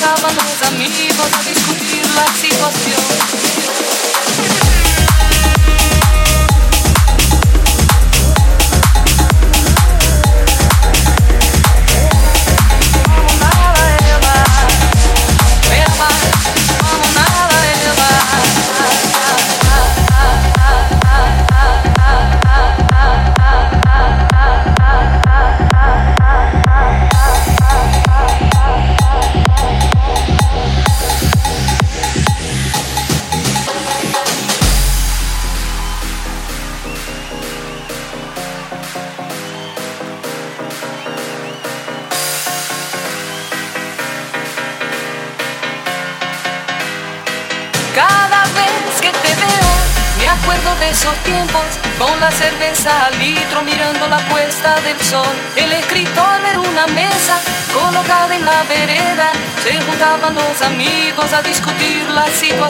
acaba los amigos a discutir la situación. amigos a discutir la situación.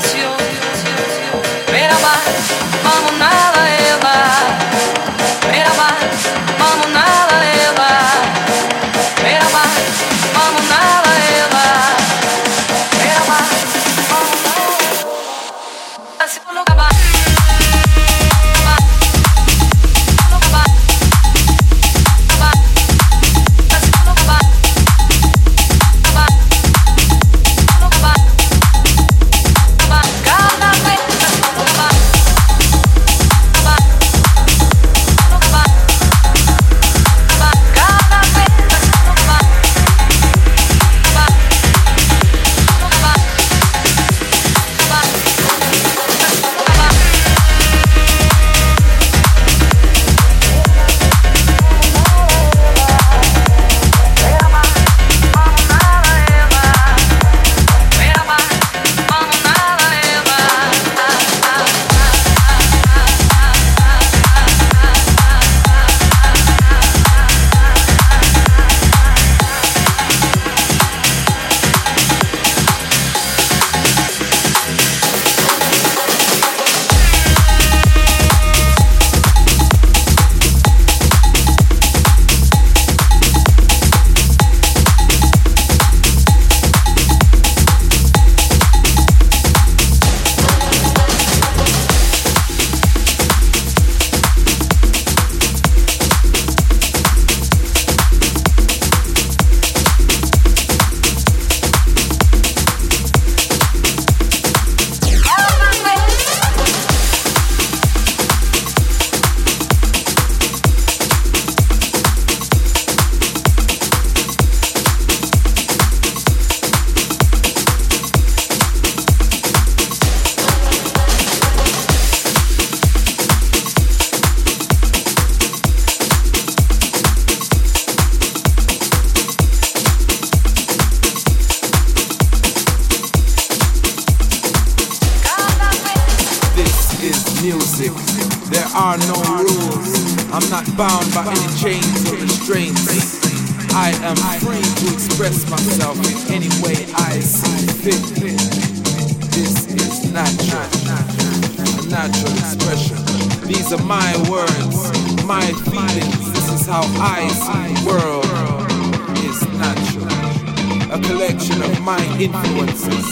Collection of my influences,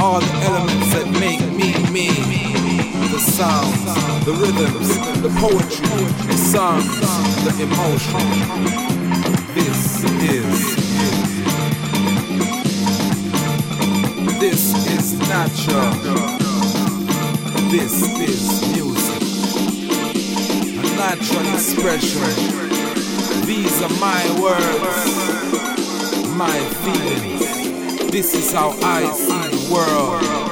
all the elements that make me me the sounds, the rhythms, the poetry, the songs, the emotion. This is. This is natural. This is music. A natural expression. These are my words, my feelings. This is how I see the world.